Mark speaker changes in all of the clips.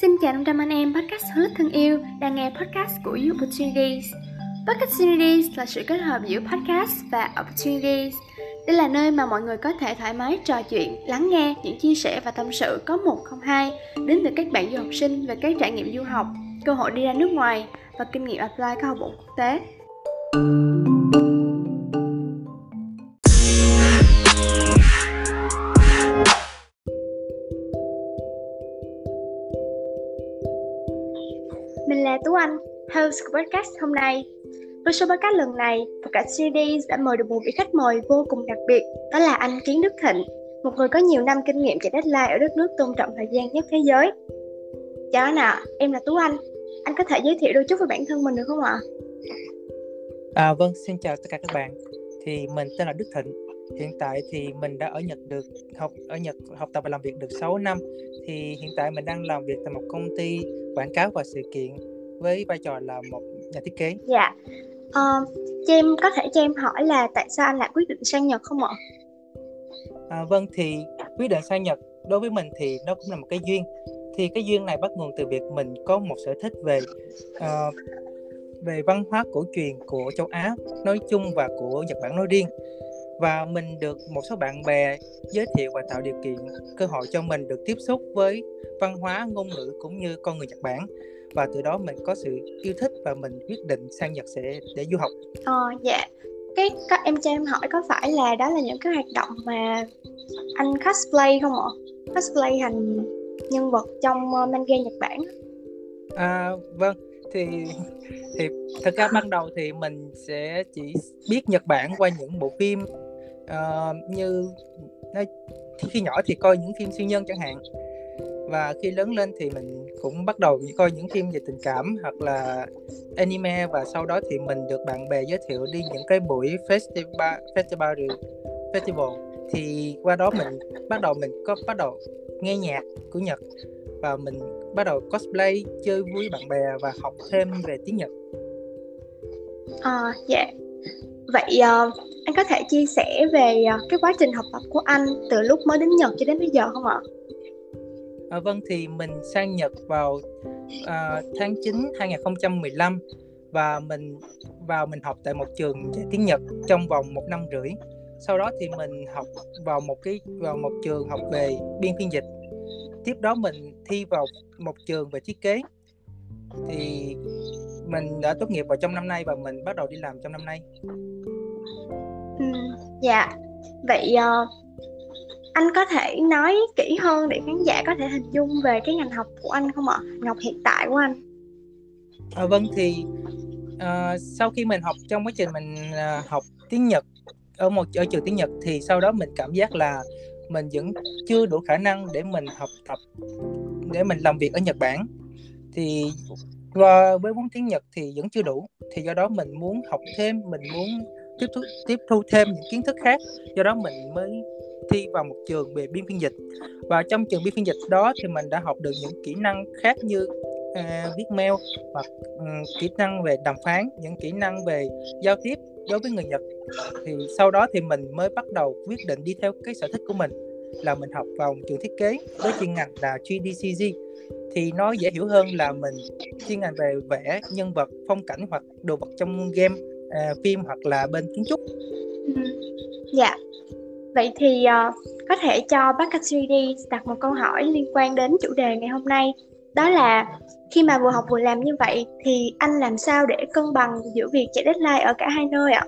Speaker 1: Xin chào 500 anh em podcast Hữu thân yêu đang nghe podcast của You Opportunities. Podcast Opportunities là sự kết hợp giữa podcast và Opportunities. Đây là nơi mà mọi người có thể thoải mái trò chuyện, lắng nghe những chia sẻ và tâm sự có một không hai đến từ các bạn du học sinh về các trải nghiệm du học, cơ hội đi ra nước ngoài và kinh nghiệm apply các học bổng quốc tế. Mình host của podcast hôm nay. Với số podcast lần này, podcast series đã mời được một vị khách mời vô cùng đặc biệt, đó là anh Kiến Đức Thịnh, một người có nhiều năm kinh nghiệm chạy deadline ở đất nước tôn trọng thời gian nhất thế giới. Chào anh ạ, à, em là Tú Anh. Anh có thể giới thiệu đôi chút về bản thân mình được không ạ?
Speaker 2: À, vâng, xin chào tất cả các bạn. Thì mình tên là Đức Thịnh. Hiện tại thì mình đã ở Nhật được học ở Nhật học tập và làm việc được 6 năm. Thì hiện tại mình đang làm việc tại một công ty quảng cáo và sự kiện với vai trò là một nhà thiết kế.
Speaker 1: Dạ. Uh, cho em có thể cho em hỏi là tại sao anh lại quyết định sang Nhật không ạ?
Speaker 2: À, vâng thì quyết định sang Nhật đối với mình thì nó cũng là một cái duyên. Thì cái duyên này bắt nguồn từ việc mình có một sở thích về uh, về văn hóa cổ truyền của châu Á nói chung và của Nhật Bản nói riêng và mình được một số bạn bè giới thiệu và tạo điều kiện cơ hội cho mình được tiếp xúc với văn hóa ngôn ngữ cũng như con người Nhật Bản và từ đó mình có sự yêu thích và mình quyết định sang Nhật sẽ để du học.
Speaker 1: Ờ dạ. Cái các em cho em hỏi có phải là đó là những cái hoạt động mà anh cosplay không ạ? Cosplay thành nhân vật trong uh, manga Nhật Bản.
Speaker 2: À vâng, thì thì thật ra ban đầu thì mình sẽ chỉ biết Nhật Bản qua những bộ phim uh, như khi nhỏ thì coi những phim siêu nhân chẳng hạn và khi lớn lên thì mình cũng bắt đầu coi những phim về tình cảm hoặc là anime và sau đó thì mình được bạn bè giới thiệu đi những cái buổi festival festival festival thì qua đó mình bắt đầu mình có bắt đầu nghe nhạc của Nhật và mình bắt đầu cosplay chơi vui bạn bè và học thêm về tiếng Nhật.
Speaker 1: À, dạ. Vậy uh, anh có thể chia sẻ về uh, cái quá trình học tập của anh từ lúc mới đến Nhật cho đến bây giờ không ạ?
Speaker 2: À, vâng thì mình sang Nhật vào à, tháng 9 2015 và mình vào mình học tại một trường dạy tiếng Nhật trong vòng một năm rưỡi. Sau đó thì mình học vào một cái vào một trường học về biên phiên dịch. Tiếp đó mình thi vào một trường về thiết kế. Thì mình đã tốt nghiệp vào trong năm nay và mình bắt đầu đi làm trong năm nay.
Speaker 1: Ừ, dạ. Vậy uh, anh có thể nói kỹ hơn để khán giả có thể hình dung về cái ngành học của anh không ạ? Ngành học hiện tại của anh.
Speaker 2: À, vâng thì uh, sau khi mình học trong quá trình mình uh, học tiếng Nhật ở một ở trường tiếng Nhật thì sau đó mình cảm giác là mình vẫn chưa đủ khả năng để mình học tập để mình làm việc ở Nhật Bản thì và với vốn tiếng Nhật thì vẫn chưa đủ thì do đó mình muốn học thêm mình muốn tiếp thu tiếp thu thêm những kiến thức khác do đó mình mới thi vào một trường về biên phiên dịch. Và trong trường biên phiên dịch đó thì mình đã học được những kỹ năng khác như uh, viết mail hoặc um, kỹ năng về đàm phán những kỹ năng về giao tiếp đối với người Nhật. Thì sau đó thì mình mới bắt đầu quyết định đi theo cái sở thích của mình là mình học vào trường thiết kế với chuyên ngành là 3D thì nó dễ hiểu hơn là mình chuyên ngành về vẽ nhân vật phong cảnh hoặc đồ vật trong game uh, phim hoặc là bên kiến trúc. Ừ.
Speaker 1: Dạ vậy thì uh, có thể cho bác Katsuri đặt một câu hỏi liên quan đến chủ đề ngày hôm nay. Đó là khi mà vừa học vừa làm như vậy thì anh làm sao để cân bằng giữa việc chạy deadline ở cả hai nơi ạ?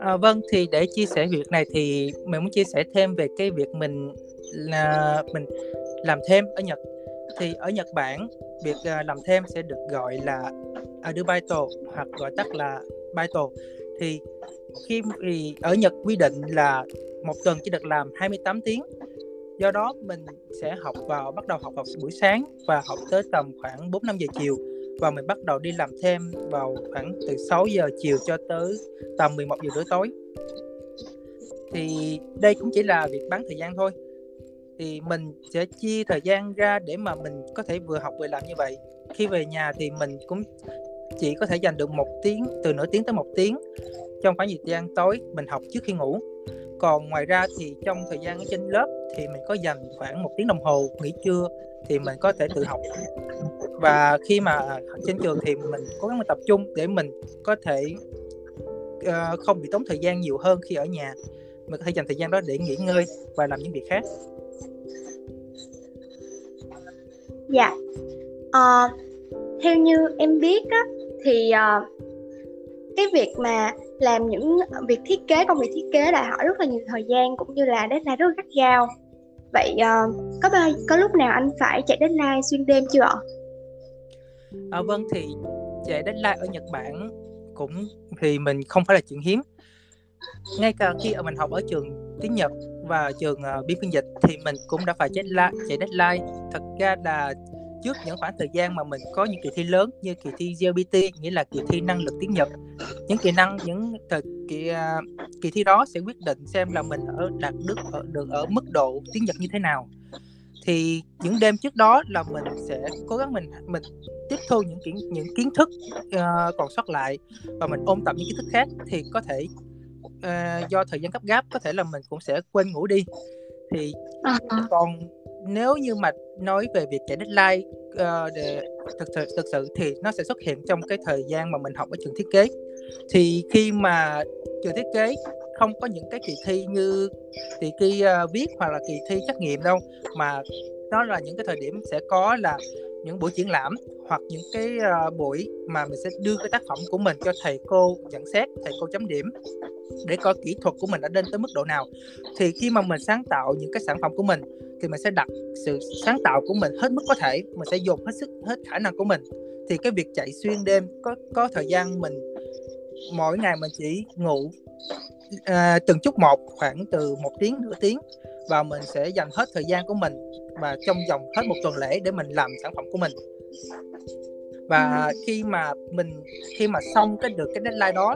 Speaker 2: À, vâng thì để chia sẻ việc này thì mình muốn chia sẻ thêm về cái việc mình là mình làm thêm ở Nhật. Thì ở Nhật Bản việc ờ, làm thêm sẽ được gọi là adubaito hoặc gọi tắt là baito. Thì khi thì ở Nhật quy định là một tuần chỉ được làm 28 tiếng. Do đó mình sẽ học vào, bắt đầu học vào buổi sáng và học tới tầm khoảng 4 5 giờ chiều. Và mình bắt đầu đi làm thêm vào khoảng từ 6 giờ chiều cho tới tầm 11 giờ rưỡi tối. Thì đây cũng chỉ là việc bán thời gian thôi. Thì mình sẽ chia thời gian ra để mà mình có thể vừa học vừa làm như vậy. Khi về nhà thì mình cũng chỉ có thể dành được một tiếng, từ nửa tiếng tới một tiếng trong khoảng thời gian tối mình học trước khi ngủ. Còn ngoài ra thì trong thời gian ở trên lớp thì mình có dành khoảng một tiếng đồng hồ nghỉ trưa thì mình có thể tự học. Và khi mà trên trường thì mình cố gắng mình tập trung để mình có thể uh, không bị tốn thời gian nhiều hơn khi ở nhà. Mình có thể dành thời gian đó để nghỉ ngơi và làm những việc khác.
Speaker 1: Dạ. Uh, theo như em biết á thì uh, cái việc mà làm những việc thiết kế công việc thiết kế đòi hỏi rất là nhiều thời gian cũng như là deadline rất gắt gao. Vậy uh, có bao có lúc nào anh phải chạy deadline xuyên đêm chưa ạ?
Speaker 2: À, vâng thì chạy deadline ở Nhật Bản cũng thì mình không phải là chuyện hiếm. Ngay cả khi mình học ở trường tiếng Nhật và trường uh, biên phiên dịch thì mình cũng đã phải chạy, chạy deadline. Thật ra là trước những khoảng thời gian mà mình có những kỳ thi lớn như kỳ thi GLBT nghĩa là kỳ thi năng lực tiếng Nhật. Những kỹ năng những thời kỳ uh, kỳ thi đó sẽ quyết định xem là mình ở đạt được ở được ở mức độ tiếng Nhật như thế nào. Thì những đêm trước đó là mình sẽ cố gắng mình mình tiếp thu những kiến những kiến thức uh, còn sót lại và mình ôn tập những kiến thức khác thì có thể uh, do thời gian gấp gáp có thể là mình cũng sẽ quên ngủ đi. Thì còn nếu như mà nói về việc chạy deadline uh, để thực sự thực sự thì nó sẽ xuất hiện trong cái thời gian mà mình học ở trường thiết kế. Thì khi mà trường thiết kế không có những cái kỳ thi như kỳ thi uh, viết hoặc là kỳ thi trắc nghiệm đâu mà đó là những cái thời điểm sẽ có là những buổi triển lãm hoặc những cái uh, buổi mà mình sẽ đưa cái tác phẩm của mình cho thầy cô nhận xét thầy cô chấm điểm để coi kỹ thuật của mình đã đến tới mức độ nào. Thì khi mà mình sáng tạo những cái sản phẩm của mình thì mình sẽ đặt sự sáng tạo của mình hết mức có thể mình sẽ dùng hết sức hết khả năng của mình. Thì cái việc chạy xuyên đêm có có thời gian mình mỗi ngày mình chỉ ngủ à, từng chút một khoảng từ một tiếng nửa tiếng và mình sẽ dành hết thời gian của mình và trong vòng hết một tuần lễ để mình làm sản phẩm của mình và khi mà mình khi mà xong cái được cái deadline đó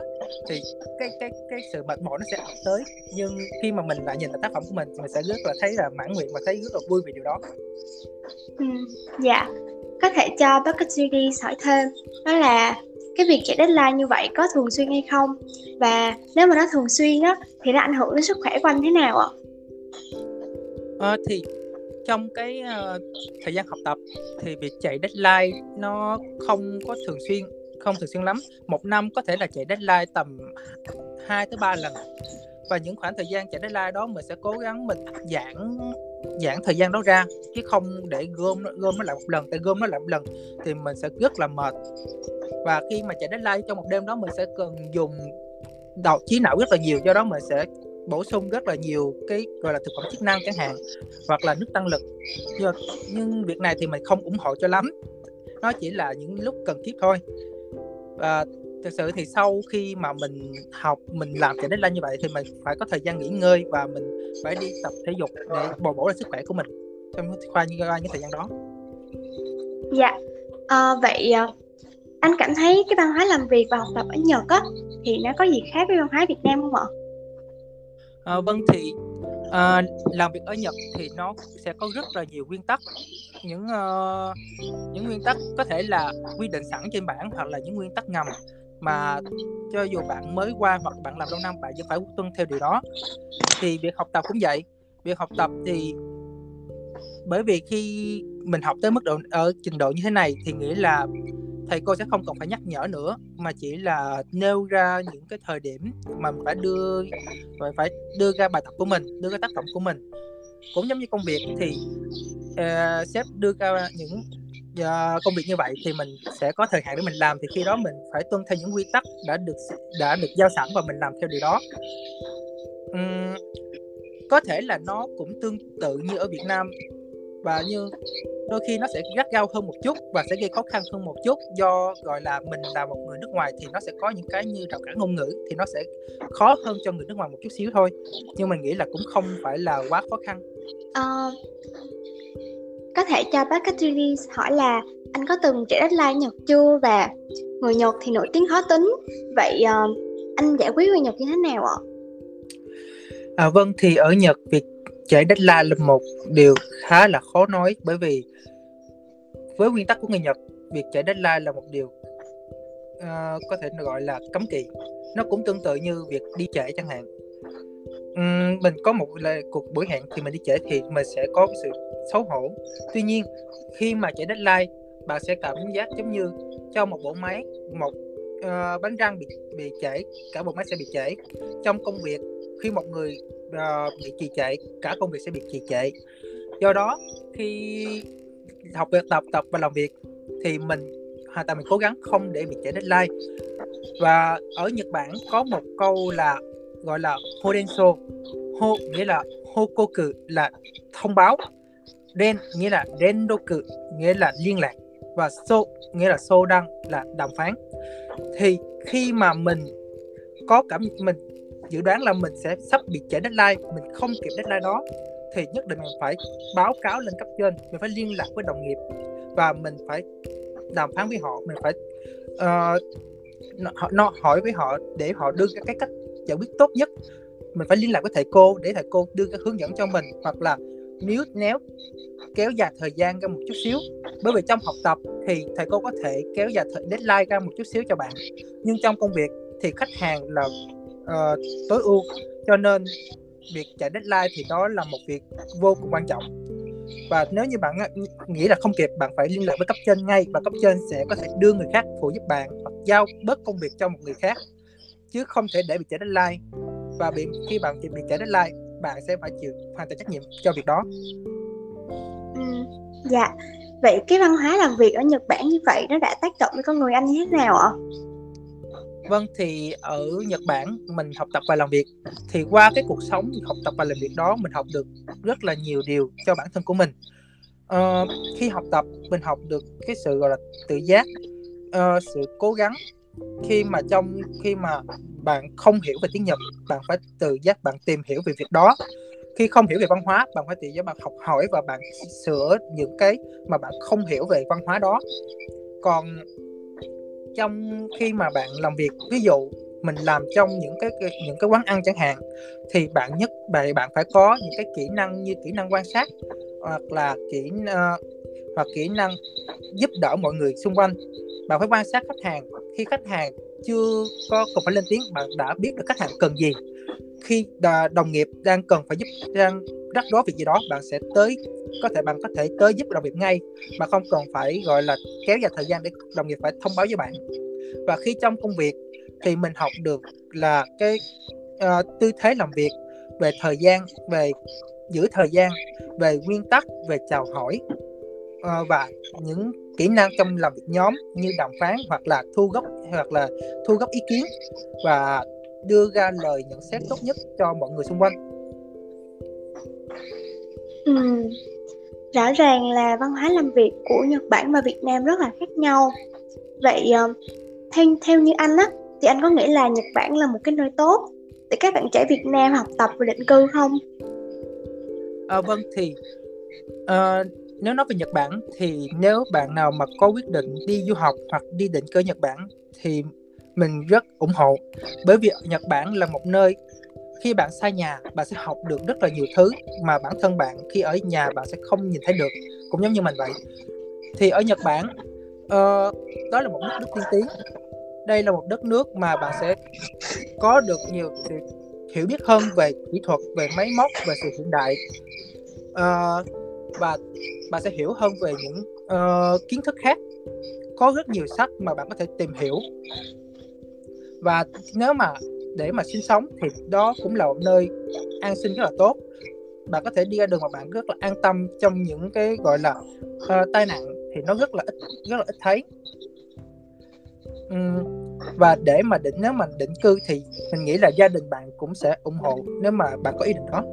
Speaker 2: thì cái cái cái sự mệt mỏi nó sẽ tới. Nhưng khi mà mình lại nhìn lại tác phẩm của mình mình sẽ rất là thấy là mãn nguyện và thấy rất là vui về điều đó.
Speaker 1: Ừ, dạ. Có thể cho Bucket Series hỏi thêm đó là cái việc chạy deadline như vậy có thường xuyên hay không? Và nếu mà nó thường xuyên á thì nó ảnh hưởng đến sức khỏe của anh thế nào ạ?
Speaker 2: À, thì trong cái uh, thời gian học tập thì việc chạy deadline nó không có thường xuyên không thường xuyên lắm. Một năm có thể là chạy deadline tầm 2 tới 3 lần. Và những khoảng thời gian chạy deadline đó mình sẽ cố gắng mình giãn giãn thời gian đó ra chứ không để gom gom nó lại một lần tại gom nó lại một lần thì mình sẽ rất là mệt. Và khi mà chạy deadline trong một đêm đó mình sẽ cần dùng đầu trí não rất là nhiều do đó mình sẽ bổ sung rất là nhiều cái gọi là thực phẩm chức năng chẳng hạn hoặc là nước tăng lực. Nhưng, nhưng việc này thì mình không ủng hộ cho lắm. Nó chỉ là những lúc cần thiết thôi. Và thực sự thì sau khi mà mình học mình làm chạy deadline như vậy thì mình phải có thời gian nghỉ ngơi và mình phải đi tập thể dục để bồi bổ lại sức khỏe của mình trong khoa như những thời gian đó.
Speaker 1: Dạ. À, vậy ờ, anh cảm thấy cái văn hóa làm việc và học tập ở Nhật á thì nó có gì khác với văn hóa Việt Nam không ạ?
Speaker 2: À, vâng thì à, làm việc ở Nhật thì nó sẽ có rất là nhiều nguyên tắc. Những uh, những nguyên tắc có thể là quy định sẵn trên bảng hoặc là những nguyên tắc ngầm mà cho dù bạn mới qua hoặc bạn làm lâu năm bạn vẫn phải tuân theo điều đó. Thì việc học tập cũng vậy. Việc học tập thì bởi vì khi mình học tới mức độ ở trình độ như thế này thì nghĩa là thầy cô sẽ không cần phải nhắc nhở nữa mà chỉ là nêu ra những cái thời điểm mà mình phải đưa phải đưa ra bài tập của mình đưa ra tác phẩm của mình. Cũng giống như công việc thì uh, sếp đưa ra những uh, công việc như vậy thì mình sẽ có thời hạn để mình làm thì khi đó mình phải tuân theo những quy tắc đã được đã được giao sẵn và mình làm theo điều đó. Um, có thể là nó cũng tương tự như ở Việt Nam và như đôi khi nó sẽ gắt gao hơn một chút và sẽ gây khó khăn hơn một chút. Do gọi là mình là một người nước ngoài thì nó sẽ có những cái như rào cản ngôn ngữ thì nó sẽ khó hơn cho người nước ngoài một chút xíu thôi. Nhưng mình nghĩ là cũng không phải là quá khó khăn. Uh,
Speaker 1: có thể cho bác Katrini hỏi là anh có từng chạy deadline Nhật chưa? Và người Nhật thì nổi tiếng khó tính. Vậy uh, anh giải quyết người Nhật như thế nào ạ?
Speaker 2: À, vâng thì ở Nhật việc chạy deadline là một điều khá là khó nói bởi vì với nguyên tắc của người Nhật việc chạy deadline là một điều uh, có thể gọi là cấm kỵ. Nó cũng tương tự như việc đi trễ chẳng hạn. Um, mình có một là cuộc buổi hẹn thì mình đi trễ thì mình sẽ có sự xấu hổ. Tuy nhiên khi mà trễ deadline bạn sẽ cảm giác giống như cho một bộ máy một uh, bánh răng bị bị trễ cả bộ máy sẽ bị trễ. Trong công việc khi một người uh, bị trì trệ cả công việc sẽ bị trì trệ. Do đó khi học việc tập tập và làm việc thì mình hoàn toàn mình cố gắng không để bị trễ deadline. Và ở Nhật Bản có một câu là gọi là hodenso ho nghĩa là hokoku là thông báo den nghĩa là rendoku nghĩa là liên lạc và so nghĩa là so đăng là đàm phán thì khi mà mình có cảm mình dự đoán là mình sẽ sắp bị trễ deadline mình không kịp deadline đó thì nhất định mình phải báo cáo lên cấp trên mình phải liên lạc với đồng nghiệp và mình phải đàm phán với họ mình phải uh, nó hỏi với họ để họ đưa ra cái cách giải quyết tốt nhất. Mình phải liên lạc với thầy cô để thầy cô đưa cái hướng dẫn cho mình hoặc là nếu nếu kéo dài thời gian ra một chút xíu. Bởi vì trong học tập thì thầy cô có thể kéo dài thời deadline ra một chút xíu cho bạn nhưng trong công việc thì khách hàng là uh, tối ưu. Cho nên việc chạy deadline thì đó là một việc vô cùng quan trọng. Và nếu như bạn nghĩ là không kịp bạn phải liên lạc với cấp trên ngay và cấp trên sẽ có thể đưa người khác phụ giúp bạn hoặc giao bớt công việc cho một người khác chứ không thể để bị chạy deadline. Và bị khi bạn bị chạy deadline bạn sẽ phải chịu hoàn toàn trách nhiệm cho việc đó.
Speaker 1: Ừ, dạ. Vậy cái văn hóa làm việc ở Nhật Bản như vậy nó đã tác động với con người anh như thế nào ạ?
Speaker 2: Vâng thì ở Nhật Bản mình học tập và làm việc thì qua cái cuộc sống học tập và làm việc đó mình học được rất là nhiều điều cho bản thân của mình. Uh, khi học tập mình học được cái sự gọi là tự giác, uh, sự cố gắng. Khi mà trong khi mà bạn không hiểu về tiếng Nhật bạn phải tự giác bạn tìm hiểu về việc đó. Khi không hiểu về văn hóa bạn phải tự giác bạn học hỏi và bạn sửa những cái mà bạn không hiểu về văn hóa đó. Còn trong khi mà bạn làm việc ví dụ mình làm trong những cái những cái quán ăn chẳng hạn thì bạn nhất bạn bạn phải có những cái kỹ năng như kỹ năng quan sát hoặc là kỹ uh, hoặc kỹ năng giúp đỡ mọi người xung quanh. Bạn phải quan sát khách hàng. Khi khách hàng chưa có cần phải lên tiếng bạn đã biết được khách hàng cần gì. Khi đồng nghiệp đang cần phải giúp đang rắc rối việc gì đó bạn sẽ tới có thể bạn có thể tới giúp đồng nghiệp ngay mà không cần phải gọi là kéo dài thời gian để đồng nghiệp phải thông báo với bạn và khi trong công việc thì mình học được là cái uh, tư thế làm việc về thời gian về giữ thời gian về nguyên tắc về chào hỏi uh, và những kỹ năng trong làm việc nhóm như đàm phán hoặc là thu góp hoặc là thu góp ý kiến và đưa ra lời nhận xét tốt nhất cho mọi người xung quanh.
Speaker 1: Ừ. Rõ ràng là văn hóa làm việc của Nhật Bản và Việt Nam rất là khác nhau. Vậy ờ, theo theo như anh á thì anh có nghĩ là Nhật Bản là một cái nơi tốt để các bạn trẻ Việt Nam học tập và định cư không?
Speaker 2: À, vâng thì à, nếu nói về Nhật Bản thì nếu bạn nào mà có quyết định đi du học hoặc đi định cư Nhật Bản thì mình rất ủng hộ bởi vì Nhật Bản là một nơi khi bạn xa nhà bạn sẽ học được rất là nhiều thứ mà bản thân bạn khi ở nhà bạn sẽ không nhìn thấy được cũng giống như mình vậy. Thì ở Nhật Bản uh, đó là một nước nước tiên tiến. Đây là một đất nước mà bạn sẽ có được nhiều sự hiểu biết hơn về kỹ thuật về máy móc về sự hiện đại. Uh, và bạn sẽ hiểu hơn về những uh, kiến thức khác. Có rất nhiều sách mà bạn có thể tìm hiểu. Và nếu mà để mà sinh sống thì đó cũng là một nơi an sinh rất là tốt. Bạn có thể đi ra đường mà bạn rất là an tâm trong những cái gọi là uh, tai nạn thì nó rất là ít rất là ít thấy. Uhm, và để mà định nếu mà định cư thì mình nghĩ là gia đình bạn cũng sẽ ủng hộ nếu mà bạn có ý định đó.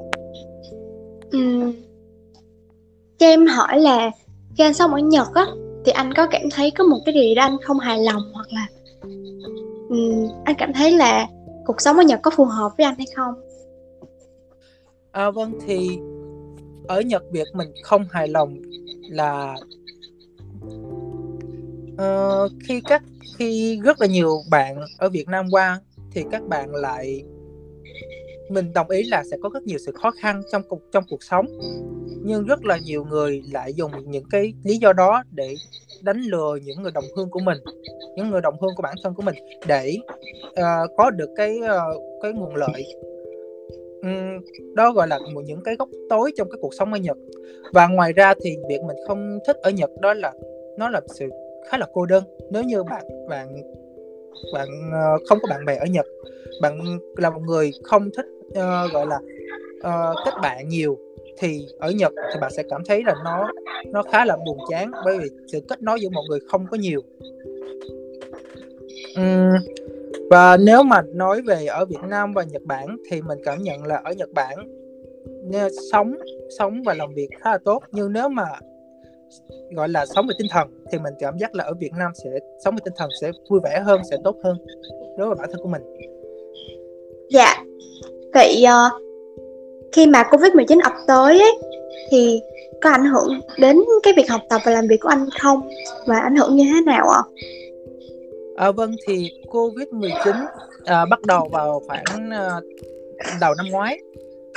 Speaker 1: Uhm. cho em hỏi là khi anh sống ở Nhật á thì anh có cảm thấy có một cái gì đó anh không hài lòng hoặc là um, anh cảm thấy là cuộc sống ở Nhật có phù hợp với anh hay không?
Speaker 2: À, vâng thì ở Nhật việc mình không hài lòng là uh, khi các khi rất là nhiều bạn ở Việt Nam qua thì các bạn lại mình đồng ý là sẽ có rất nhiều sự khó khăn trong cuộc trong cuộc sống nhưng rất là nhiều người lại dùng những cái lý do đó để đánh lừa những người đồng hương của mình những người đồng hương của bản thân của mình để uh, có được cái uh, cái nguồn lợi. Đó gọi là một những cái góc tối trong cái cuộc sống ở Nhật. Và ngoài ra thì việc mình không thích ở Nhật đó là nó là sự khá là cô đơn. Nếu như bạn bạn bạn uh, không có bạn bè ở Nhật bạn là một người không thích uh, gọi là uh, kết bạn nhiều thì ở Nhật thì bạn sẽ cảm thấy là nó nó khá là buồn chán bởi vì sự kết nối giữa mọi người không có nhiều và nếu mà nói về ở Việt Nam và Nhật Bản thì mình cảm nhận là ở Nhật Bản sống sống và làm việc khá là tốt. Nhưng nếu mà gọi là sống về tinh thần thì mình cảm giác là ở Việt Nam sẽ sống về tinh thần sẽ vui vẻ hơn sẽ tốt hơn đối với bản thân của mình.
Speaker 1: Dạ. Vậy uh, khi mà covid 19 ập tới ấy, thì có ảnh hưởng đến cái việc học tập và làm việc của anh không? Và ảnh hưởng như thế nào ạ?
Speaker 2: à, vâng thì covid 19 à, bắt đầu vào khoảng à, đầu năm ngoái.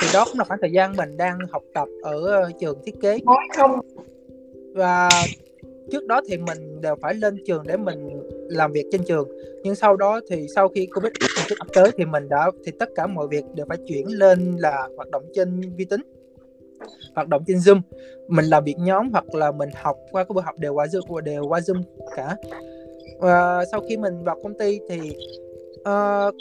Speaker 2: Thì đó cũng là khoảng thời gian mình đang học tập ở uh, trường thiết kế. Không? Và trước đó thì mình đều phải lên trường để mình làm việc trên trường. Nhưng sau đó thì sau khi covid ập tới thì mình đã thì tất cả mọi việc đều phải chuyển lên là hoạt động trên vi tính hoạt động trên zoom. Mình làm việc nhóm hoặc là mình học qua các buổi học đều qua zoom đều qua zoom cả và sau khi mình vào công ty thì uh,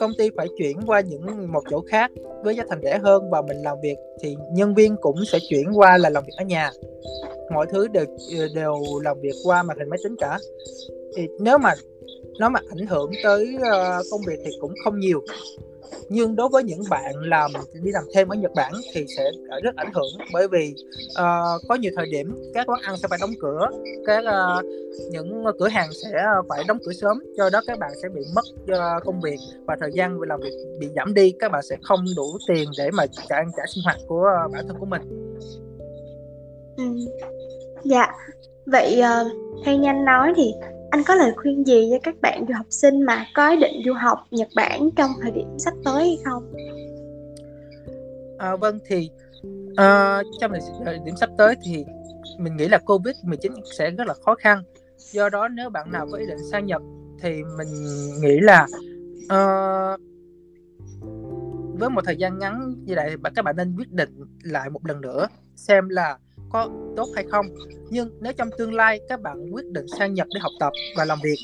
Speaker 2: công ty phải chuyển qua những một chỗ khác với giá thành rẻ hơn và mình làm việc thì nhân viên cũng sẽ chuyển qua là làm việc ở nhà. Mọi thứ đều ờ, đều làm việc qua màn hình máy tính cả. Thì nếu mà nó mà ảnh hưởng tới uh, công việc thì cũng không nhiều nhưng đối với những bạn làm đi làm thêm ở Nhật Bản thì sẽ ờ, rất ảnh hưởng bởi vì uh, có nhiều thời điểm các quán ăn sẽ phải đóng cửa các uh, những cửa hàng sẽ phải đóng cửa sớm do đó các bạn sẽ bị mất uh, công việc và thời gian làm việc bị giảm đi các bạn sẽ không đủ tiền để mà trả trả sinh hoạt của uh, bản thân của mình
Speaker 1: ừ. dạ vậy uh, theo nhanh nói thì anh có lời khuyên gì cho các bạn du học sinh mà có ý định du học Nhật Bản trong thời điểm sắp tới hay không?
Speaker 2: À, vâng thì uh, trong thời điểm sắp tới thì mình nghĩ là Covid 19 sẽ rất là khó khăn. Do đó nếu bạn nào có ý định sang Nhật thì mình nghĩ là uh, với một thời gian ngắn như vậy các bạn nên quyết định lại một lần nữa xem là có tốt hay không. Nhưng nếu trong tương lai các bạn quyết định sang Nhật để học tập và làm việc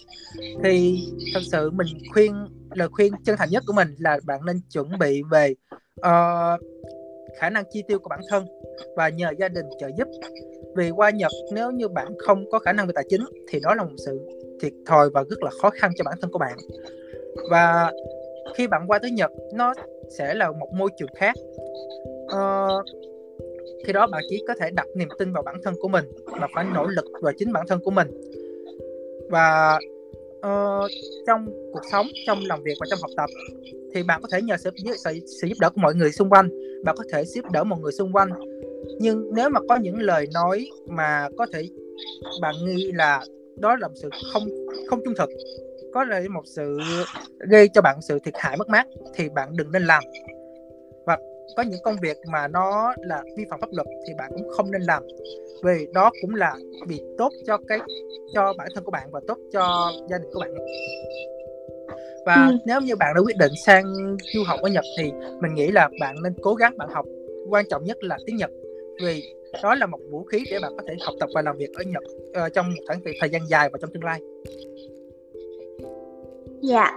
Speaker 2: thì thật sự mình khuyên lời khuyên chân thành nhất của mình là bạn nên chuẩn bị về uh, khả năng chi tiêu của bản thân và nhờ gia đình trợ giúp. Vì qua Nhật nếu như bạn không có khả năng về tài chính thì đó là một sự thiệt thòi và rất là khó khăn cho bản thân của bạn. Và khi bạn qua tới Nhật nó sẽ là một môi trường khác. Uh, khi đó bạn chỉ có thể đặt niềm tin vào bản thân của mình và phải nỗ lực vào chính bản thân của mình. Và uh, trong cuộc sống trong làm việc và trong học tập thì bạn có thể nhờ sự, sự, sự giúp đỡ của mọi người xung quanh. Bạn có thể giúp đỡ một người xung quanh. Nhưng nếu mà có những lời nói mà có thể bạn nghĩ là đó là một sự không không trung thực có là một sự gây cho bạn sự thiệt hại mất mát thì bạn đừng nên làm có những công việc mà nó là vi phạm pháp luật thì bạn cũng không nên làm vì đó cũng là vì tốt cho cái cho bản thân của bạn và tốt cho gia đình của bạn và ừ. nếu như bạn đã quyết định sang du học ở Nhật thì mình nghĩ là bạn nên cố gắng bạn học quan trọng nhất là tiếng Nhật vì đó là một vũ khí để bạn có thể học tập và làm việc ở Nhật uh, trong một khoảng thời gian dài và trong tương lai.
Speaker 1: Dạ.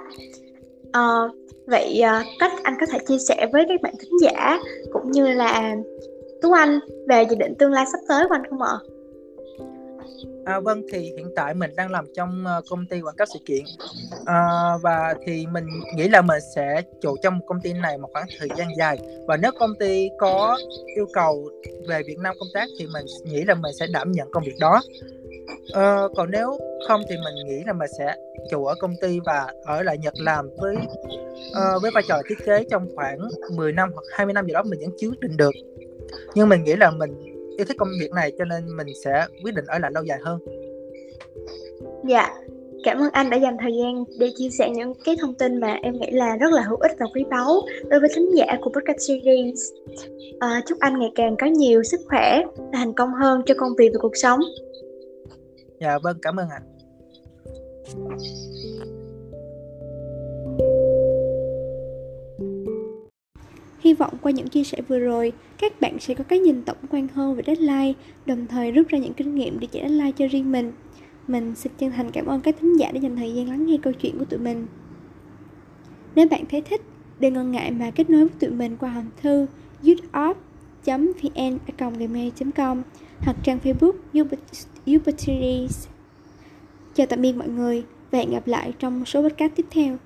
Speaker 1: Uh, vậy uh, cách anh có thể chia sẻ với các bạn thính giả cũng như là Tú Anh về dự định tương lai sắp tới của anh không ạ?
Speaker 2: À, vâng thì hiện tại mình đang làm trong ờ, công ty quảng cáo sự kiện. À, và thì mình nghĩ là mình sẽ trụ trong công ty này một khoảng thời gian dài. Và nếu công ty có yêu cầu về Việt Nam công tác thì mình nghĩ là mình sẽ đảm nhận công việc đó. Ờ, còn nếu không thì mình nghĩ là mình sẽ trụ ở công ty và ở lại Nhật làm với uh, với vai trò thiết kế trong khoảng 10 năm hoặc 20 năm gì đó mình vẫn chưa quyết định được. Nhưng mình nghĩ là mình yêu thích công việc này cho nên mình sẽ quyết định ở lại lâu dài hơn.
Speaker 1: Dạ cảm ơn anh đã dành thời gian để chia sẻ những cái thông tin mà em nghĩ là rất là hữu ích và quý báu đối với thính giả của podcast series. À, chúc anh ngày càng có nhiều sức khỏe và thành công hơn cho công việc và cuộc sống
Speaker 2: dạ vâng cảm ơn ạ
Speaker 1: Hy vọng qua những chia sẻ vừa rồi, các bạn sẽ có cái nhìn tổng quan hơn về deadline, đồng thời rút ra những kinh nghiệm để chạy deadline cho riêng mình. Mình xin chân thành cảm ơn các thính giả đã dành thời gian lắng nghe câu chuyện của tụi mình. Nếu bạn thấy thích, đừng ngần ngại mà kết nối với tụi mình qua hòm thư youthop.vn.gmail.com hoặc trang Facebook Opportunities. Chào tạm biệt mọi người và hẹn gặp lại trong số podcast tiếp theo.